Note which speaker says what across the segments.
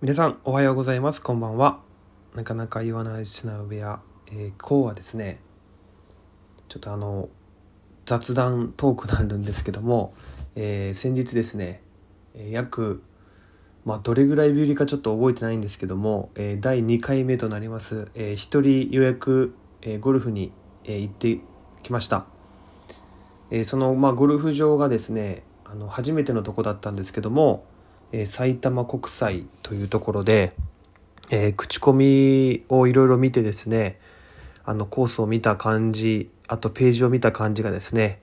Speaker 1: 皆さんおはようございます。こんばんは。なかなか言わない砂部屋、えー、今日はですねちょっとあの雑談トークなんるんですけども、えー、先日ですね約まあどれぐらいビューリかちょっと覚えてないんですけども、えー、第2回目となります、えー、一人予約、えー、ゴルフに、えー、行ってきました、えー、そのまあゴルフ場がですねあの初めてのとこだったんですけどもえー、埼玉国際というところで、えー、口コミをいろいろ見てですねあのコースを見た感じあとページを見た感じがですね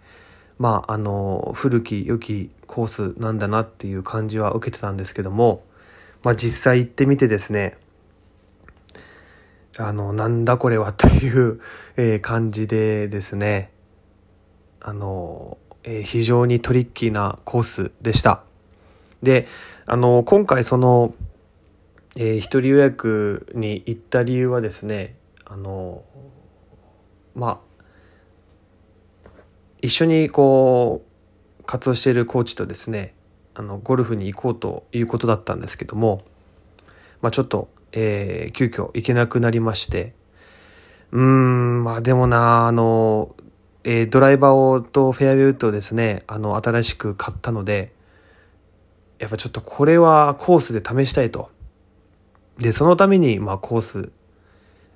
Speaker 1: まああの古き良きコースなんだなっていう感じは受けてたんですけども、まあ、実際行ってみてですねあのなんだこれはという、えー、感じでですねあの、えー、非常にトリッキーなコースでした。であの、今回その、えー、一人予約に行った理由はですね、あの、まあ、一緒にこう、活動しているコーチとですね、あの、ゴルフに行こうということだったんですけども、まあちょっと、えー、急遽行けなくなりまして、うーん、まあでもな、あの、えー、ドライバーをとフェアウェイウッドをですね、あの、新しく買ったので、やっぱちょっとこれはコースで試したいと。で、そのために、まあコース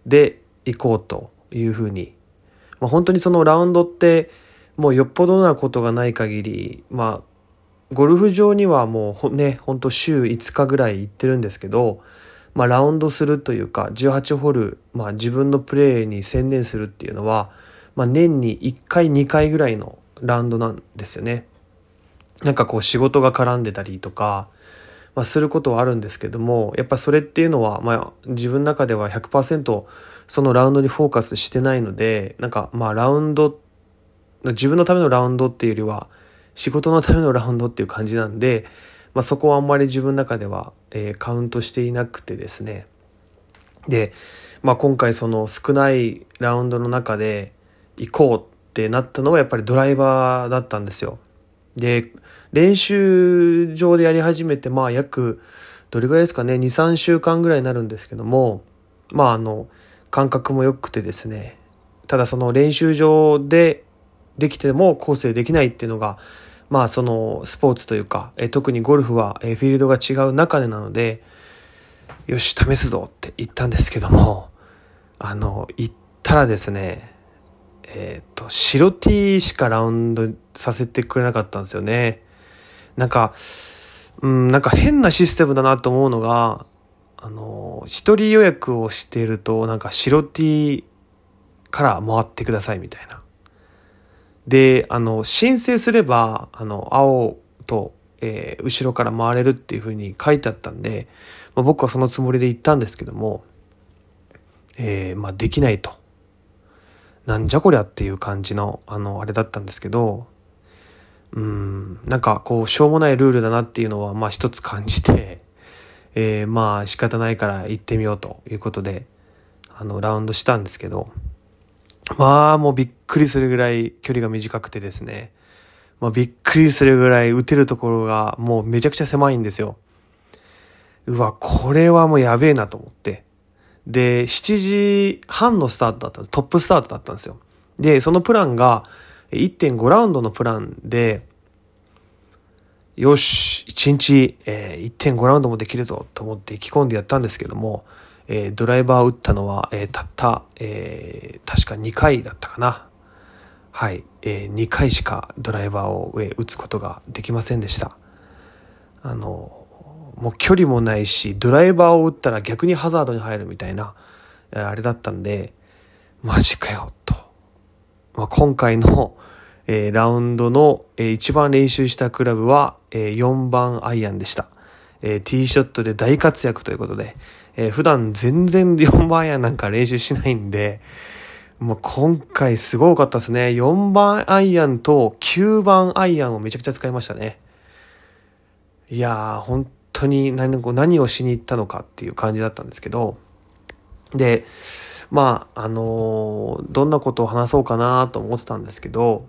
Speaker 1: で行こうというふうに。まあ本当にそのラウンドって、もうよっぽどなことがない限り、まあ、ゴルフ場にはもうね、ほんと週5日ぐらい行ってるんですけど、まあラウンドするというか、18ホール、まあ自分のプレーに専念するっていうのは、まあ年に1回2回ぐらいのラウンドなんですよね。なんかこう仕事が絡んでたりとか、まあ、することはあるんですけどもやっぱそれっていうのは、まあ、自分の中では100%そのラウンドにフォーカスしてないのでなんかまあラウンド自分のためのラウンドっていうよりは仕事のためのラウンドっていう感じなんで、まあ、そこはあんまり自分の中では、えー、カウントしていなくてですねで、まあ、今回その少ないラウンドの中で行こうってなったのはやっぱりドライバーだったんですよ。で、練習場でやり始めて、まあ約、どれぐらいですかね、2、3週間ぐらいになるんですけども、まああの、感覚も良くてですね、ただその練習場でできてもコースでできないっていうのが、まあそのスポーツというか、え特にゴルフはえフィールドが違う中でなので、よし、試すぞって言ったんですけども、あの、行ったらですね、えっ、ー、と、白 T しかラウンドさせてくれなかったんですよね。なんか、うん、なんか変なシステムだなと思うのが、あの、一人予約をしていると、なんか白 T から回ってくださいみたいな。で、あの、申請すれば、あの、青と、えー、後ろから回れるっていうふうに書いてあったんで、まあ、僕はそのつもりで行ったんですけども、えー、まあ、できないと。なんじゃこりゃっていう感じの、あの、あれだったんですけど、うん、なんかこう、しょうもないルールだなっていうのは、まあ一つ感じて、えー、まあ仕方ないから行ってみようということで、あの、ラウンドしたんですけど、まあもうびっくりするぐらい距離が短くてですね、まあびっくりするぐらい打てるところがもうめちゃくちゃ狭いんですよ。うわ、これはもうやべえなと思って。で、7時半のスタートだったんです。トップスタートだったんですよ。で、そのプランが1.5ラウンドのプランで、よし、1日、えー、1.5ラウンドもできるぞと思って意気込んでやったんですけども、えー、ドライバーを打ったのは、えー、たった、えー、確か2回だったかな。はい、えー、2回しかドライバーを、えー、打つことができませんでした。あの、もう距離もないし、ドライバーを打ったら逆にハザードに入るみたいな、あれだったんで、マジかよ、まあ、今回の、えー、ラウンドの、えー、一番練習したクラブは、えー、4番アイアンでした。えー、ティーショットで大活躍ということで、えー、普段全然4番アイアンなんか練習しないんで、もう今回すごかったですね。4番アイアンと9番アイアンをめちゃくちゃ使いましたね。いやー、本当に何何をしに行ったのかっていう感じだったんですけど、で、まあ、あのどんなことを話そうかなと思ってたんですけど、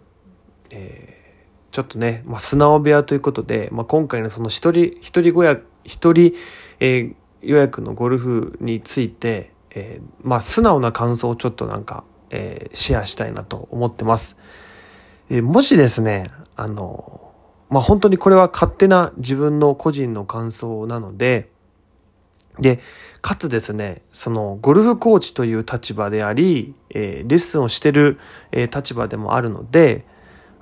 Speaker 1: えー、ちょっとね、まあ、素直部屋ということで、まあ、今回のその一人、一人小屋、一人、えー、予約のゴルフについて、えー、まあ素直な感想をちょっとなんか、えー、シェアしたいなと思ってます。えー、もしですね、あの、まあ本当にこれは勝手な自分の個人の感想なので、で、かつですね、そのゴルフコーチという立場であり、えー、レッスンをしてる、えー、立場でもあるので、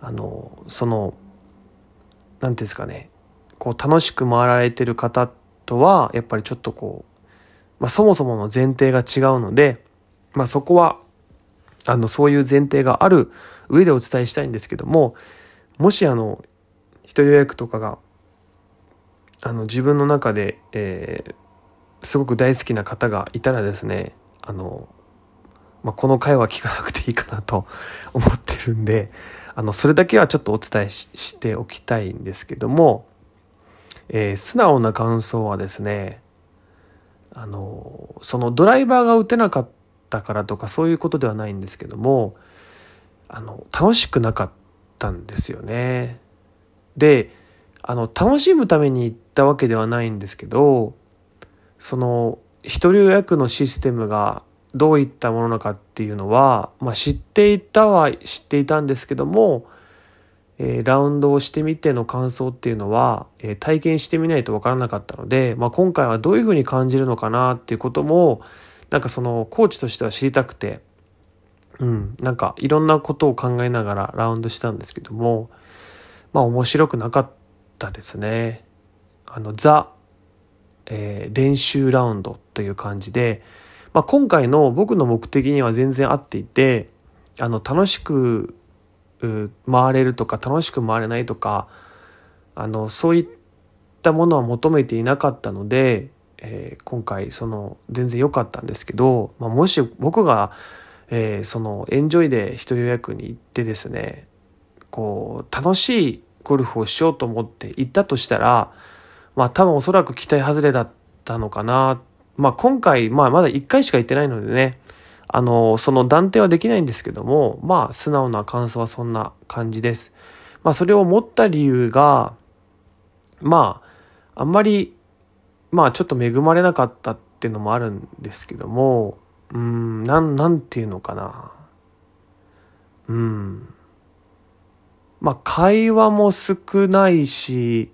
Speaker 1: あの、その、なんていうんですかね、こう楽しく回られてる方とは、やっぱりちょっとこう、まあそもそもの前提が違うので、まあそこは、あの、そういう前提がある上でお伝えしたいんですけども、もしあの、一人予約とかが、あの、自分の中で、えー、すごく大好きな方がいたらですね、あの、まあ、この回は聞かなくていいかなと思ってるんで、あの、それだけはちょっとお伝えしておきたいんですけども、えー、素直な感想はですね、あの、そのドライバーが打てなかったからとかそういうことではないんですけども、あの、楽しくなかったんですよね。で、あの、楽しむために行ったわけではないんですけど、その一人予約のシステムがどういったものなのかっていうのは、まあ、知っていたは知っていたんですけども、えー、ラウンドをしてみての感想っていうのは、えー、体験してみないとわからなかったので、まあ、今回はどういうふうに感じるのかなっていうこともなんかそのコーチとしては知りたくて、うん、なんかいろんなことを考えながらラウンドしたんですけどもまあ面白くなかったですね。あのザえー、練習ラウンドという感じで、まあ、今回の僕の目的には全然合っていてあの楽しく回れるとか楽しく回れないとかあのそういったものは求めていなかったので、えー、今回その全然良かったんですけど、まあ、もし僕が、えー、そのエンジョイで一人予約に行ってですねこう楽しいゴルフをしようと思って行ったとしたらまあ多分おそらく期待外れだったのかな。まあ今回、まあまだ1回しか行ってないのでね、あの、その断定はできないんですけども、まあ素直な感想はそんな感じです。まあそれを思った理由が、まあ、あんまり、まあちょっと恵まれなかったっていうのもあるんですけども、うん、なん、なんていうのかな。うん。まあ会話も少ないし、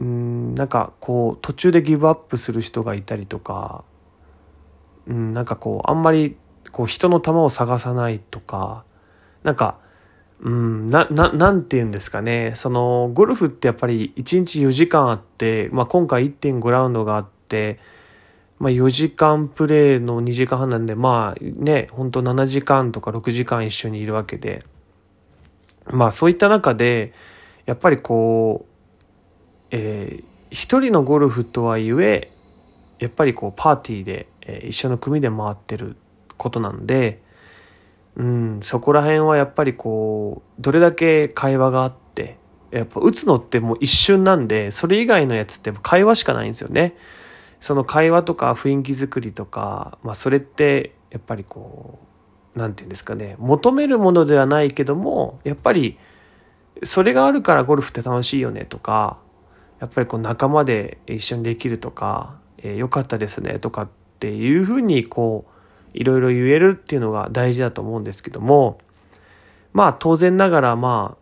Speaker 1: うんなんかこう途中でギブアップする人がいたりとか、うん、なんかこうあんまりこう人の球を探さないとかなんか、うん、なななんて言うんですかね。そのゴルフってやっぱり1日4時間あって、まあ、今回1.5ラウンドがあって、まあ、4時間プレーの2時間半なんでまあねほんと7時間とか6時間一緒にいるわけで。まあそういった中でやっぱりこうえー、一人のゴルフとはいえやっぱりこうパーティーで、えー、一緒の組で回ってることなんで、うん、そこら辺はやっぱりこうどれだけ会話があってやっぱ打つのってもう一瞬なんでそれ以外のやつって会話しかないんですよね。その会話とか雰囲気作りとか、まあ、それってやっぱりこう何て言うんですかね求めるものではないけどもやっぱりそれがあるからゴルフって楽しいよねとかやっぱりこう仲間で一緒にできるとか、えー、よかったですねとかっていうふうにこういろいろ言えるっていうのが大事だと思うんですけどもまあ当然ながらま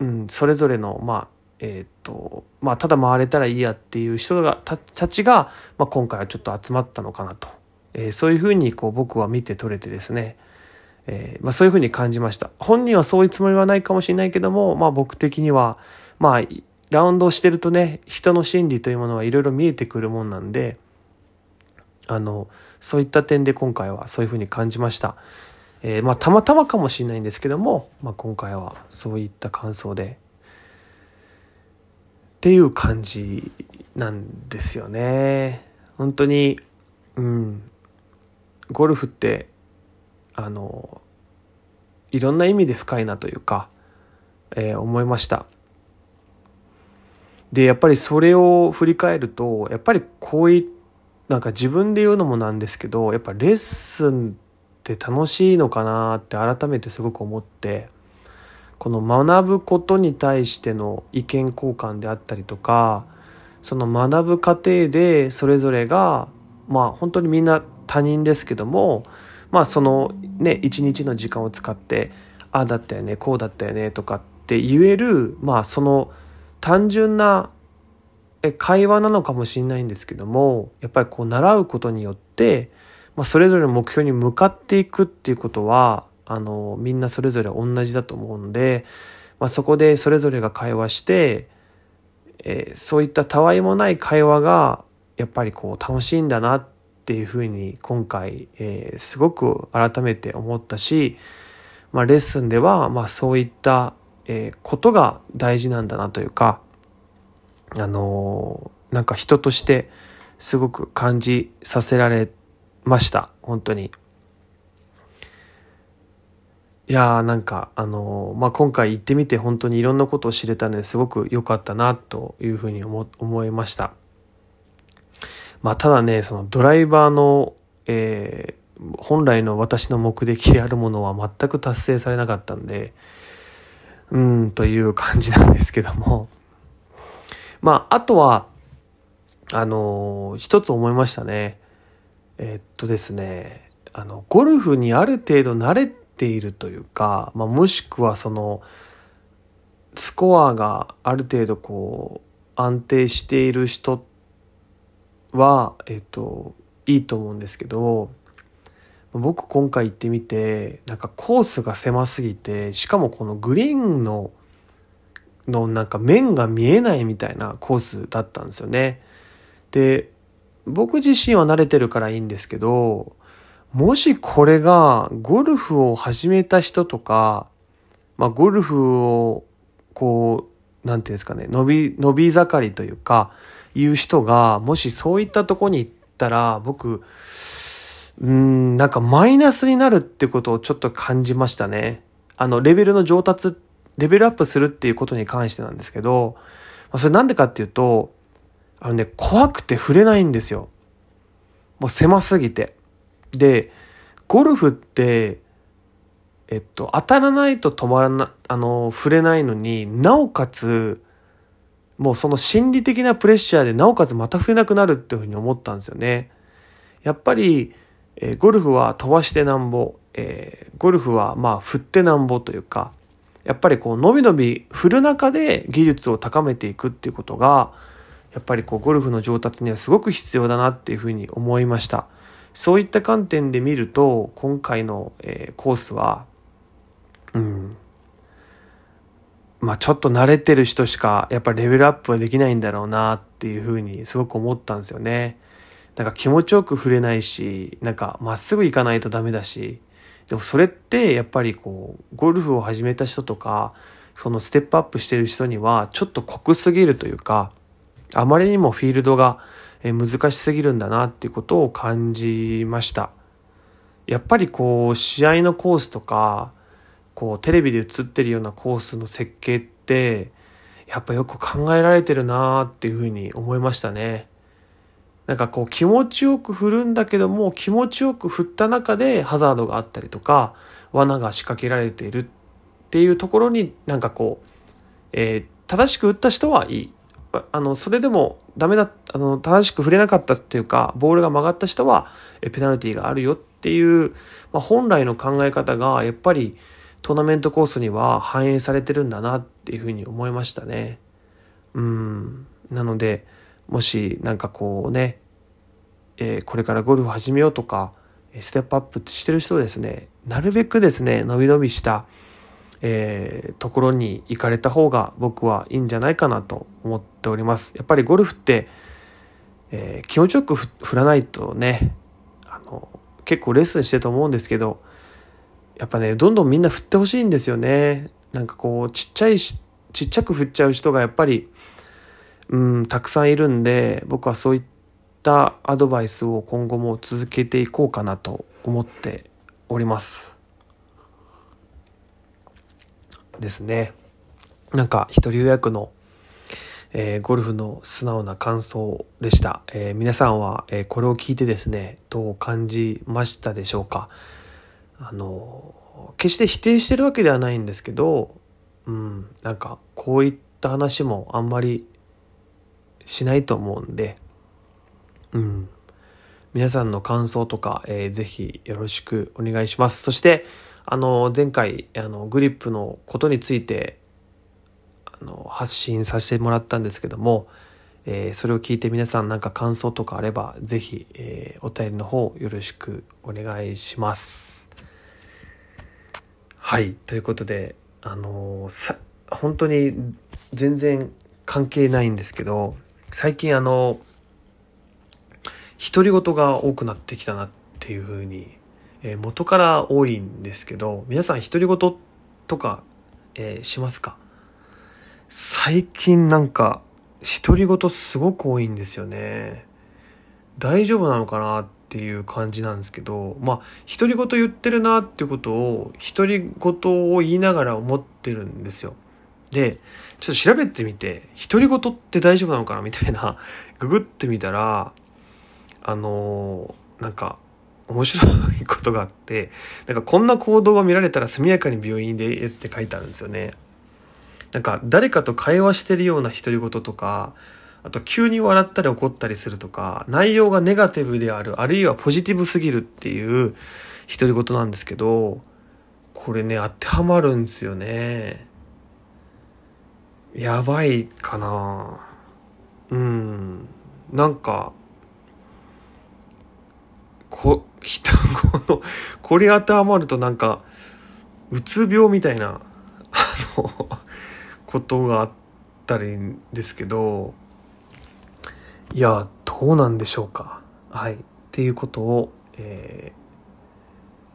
Speaker 1: あ、うん、それぞれのまあえっ、とまあただ回れたらいいやっていう人がたちが、まあ、今回はちょっと集まったのかなと、えー、そういうふうにこう僕は見て取れてですねえー、まあ、そういうふうに感じました。本人はそういうつもりはないかもしれないけども、まあ僕的には、まあラウンドをしてるとね、人の心理というものはいろいろ見えてくるもんなんで、あの、そういった点で今回はそういうふうに感じました。えー、まあ、たまたまかもしれないんですけども、まあ、今回はそういった感想で、っていう感じなんですよね。本当に、うん、ゴルフって、あの、いろんな意味で深いなというか、えー、思いました。でやっぱりそれを振り返るとやっぱりこういなんか自分で言うのもなんですけどやっぱレッスンって楽しいのかなって改めてすごく思ってこの学ぶことに対しての意見交換であったりとかその学ぶ過程でそれぞれがまあ本当にみんな他人ですけどもまあそのね一日の時間を使ってああだったよねこうだったよねとかって言えるまあその単純な会話なのかもしれないんですけどもやっぱりこう習うことによって、まあ、それぞれの目標に向かっていくっていうことはあのみんなそれぞれ同じだと思うので、まあ、そこでそれぞれが会話して、えー、そういったたわいもない会話がやっぱりこう楽しいんだなっていうふうに今回、えー、すごく改めて思ったし、まあ、レッスンではまそういった、えー、ことが大事なんだなというかあのー、なんか人としてすごく感じさせられました本当に。いやーなんかあのー、まあ、今回行ってみて本当にいろんなことを知れたのですごく良かったなというふうに思思いました。まあ、ただねそのドライバーの、えー、本来の私の目的であるものは全く達成されなかったんでうんという感じなんですけども まあ、あとは、あのー、一つ思いましたね。えー、っとですね、あの、ゴルフにある程度慣れているというか、まあ、もしくはその、スコアがある程度こう、安定している人は、えっと、いいと思うんですけど、僕今回行ってみて、なんかコースが狭すぎて、しかもこのグリーンののなんか面が見えないみたいなコースだったんですよね。で、僕自身は慣れてるからいいんですけど、もしこれがゴルフを始めた人とか、まあゴルフをこう、なんていうんですかね、伸び、伸び盛りというか、いう人が、もしそういったとこに行ったら、僕、うん、なんかマイナスになるってことをちょっと感じましたね。あの、レベルの上達レベルアップするっていうことに関してなんですけど、それなんでかっていうと、あのね、怖くて触れないんですよ。もう狭すぎて。で、ゴルフって、えっと、当たらないと止まらな、あの、触れないのになおかつ、もうその心理的なプレッシャーでなおかつまた触れなくなるっていうふうに思ったんですよね。やっぱり、えー、ゴルフは飛ばしてなんぼ、えー、ゴルフはまあ振ってなんぼというか、やっぱりこう、伸び伸び振る中で技術を高めていくっていうことが、やっぱりこう、ゴルフの上達にはすごく必要だなっていうふうに思いました。そういった観点で見ると、今回の、えー、コースは、うん、まあちょっと慣れてる人しかやっぱりレベルアップはできないんだろうなっていうふうにすごく思ったんですよね。なんか気持ちよく振れないし、なんかまっすぐ行かないとダメだし、でもそれってやっぱりこうゴルフを始めた人とかそのステップアップしてる人にはちょっと濃すぎるというかあまりにもフィールドが難しすぎるんだなっていうことを感じましたやっぱりこう試合のコースとかこうテレビで映ってるようなコースの設計ってやっぱよく考えられてるなーっていうふうに思いましたね。なんかこう気持ちよく振るんだけども気持ちよく振った中でハザードがあったりとか罠が仕掛けられているっていうところになんかこう、えー、正しく打った人はいい。あの、それでもダメだ、あの、正しく振れなかったっていうか、ボールが曲がった人は、ペナルティーがあるよっていう、まあ、本来の考え方が、やっぱりトーナメントコースには反映されてるんだなっていうふうに思いましたね。うん。なので、もしなんかこうね、えー、これからゴルフ始めようとか、ステップアップしてる人ですね、なるべくですね、伸び伸びした、えー、ところに行かれた方が僕はいいんじゃないかなと思っております。やっぱりゴルフって、えー、気持ちよく振らないとね、あの、結構レッスンしてると思うんですけど、やっぱね、どんどんみんな振ってほしいんですよね。なんかこう、ちっちゃいし、ちっちゃく振っちゃう人がやっぱり、うん、たくさんいるんで、僕はそういったアドバイスを今後も続けていこうかなと思っております。ですね。なんか一人予約の、えー、ゴルフの素直な感想でした。えー、皆さんは、えー、これを聞いてですね、どう感じましたでしょうか。あの、決して否定してるわけではないんですけど、うん、なんかこういった話もあんまりしないと思うんで、うん。皆さんの感想とか、えー、ぜひよろしくお願いします。そして、あの、前回、あの、グリップのことについて、あの、発信させてもらったんですけども、えー、それを聞いて皆さんなんか感想とかあれば、ぜひ、えー、お便りの方よろしくお願いします。はい、ということで、あのさ、本当に全然関係ないんですけど、最近あの、独り言が多くなってきたなっていうふうに、えー、元から多いんですけど、皆さん独り言とか、えー、しますか？最近なんか、独り言すごく多いんですよね。大丈夫なのかなっていう感じなんですけど、まあ、独り言言ってるなってことを、独り言を言いながら思ってるんですよ。で、ちょっと調べてみて、独り言って大丈夫なのかなみたいな、ググってみたら、あのー、なんか、面白いことがあって、なんかこんな行動が見られたら速やかに病院でって書いてあるんですよね。なんか誰かと会話してるような独り言とか、あと急に笑ったり怒ったりするとか、内容がネガティブである、あるいはポジティブすぎるっていう独り言なんですけど、これね、当てはまるんですよね。やばいかなうん。なんか、こ、人の、これ当てはまるとなんか、うつ病みたいな、あの、ことがあったりですけど、いや、どうなんでしょうか。はい。っていうことを、え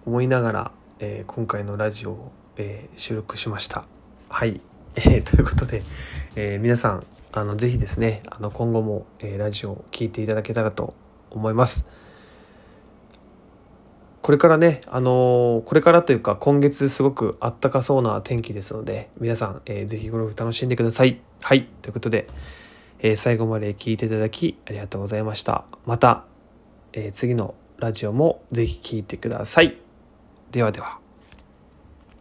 Speaker 1: ー、思いながら、えー、今回のラジオを、えー、収録しました。はい。えー、ということで、えー、皆さん、あの、ぜひですね、あの、今後も、えー、ラジオを聴いていただけたらと思います。これからね、あのー、これからというか今月すごくあったかそうな天気ですので、皆さん、えー、ぜひゴルフ楽しんでください。はい。ということで、えー、最後まで聞いていただきありがとうございました。また、え、次のラジオもぜひ聴いてください。ではでは。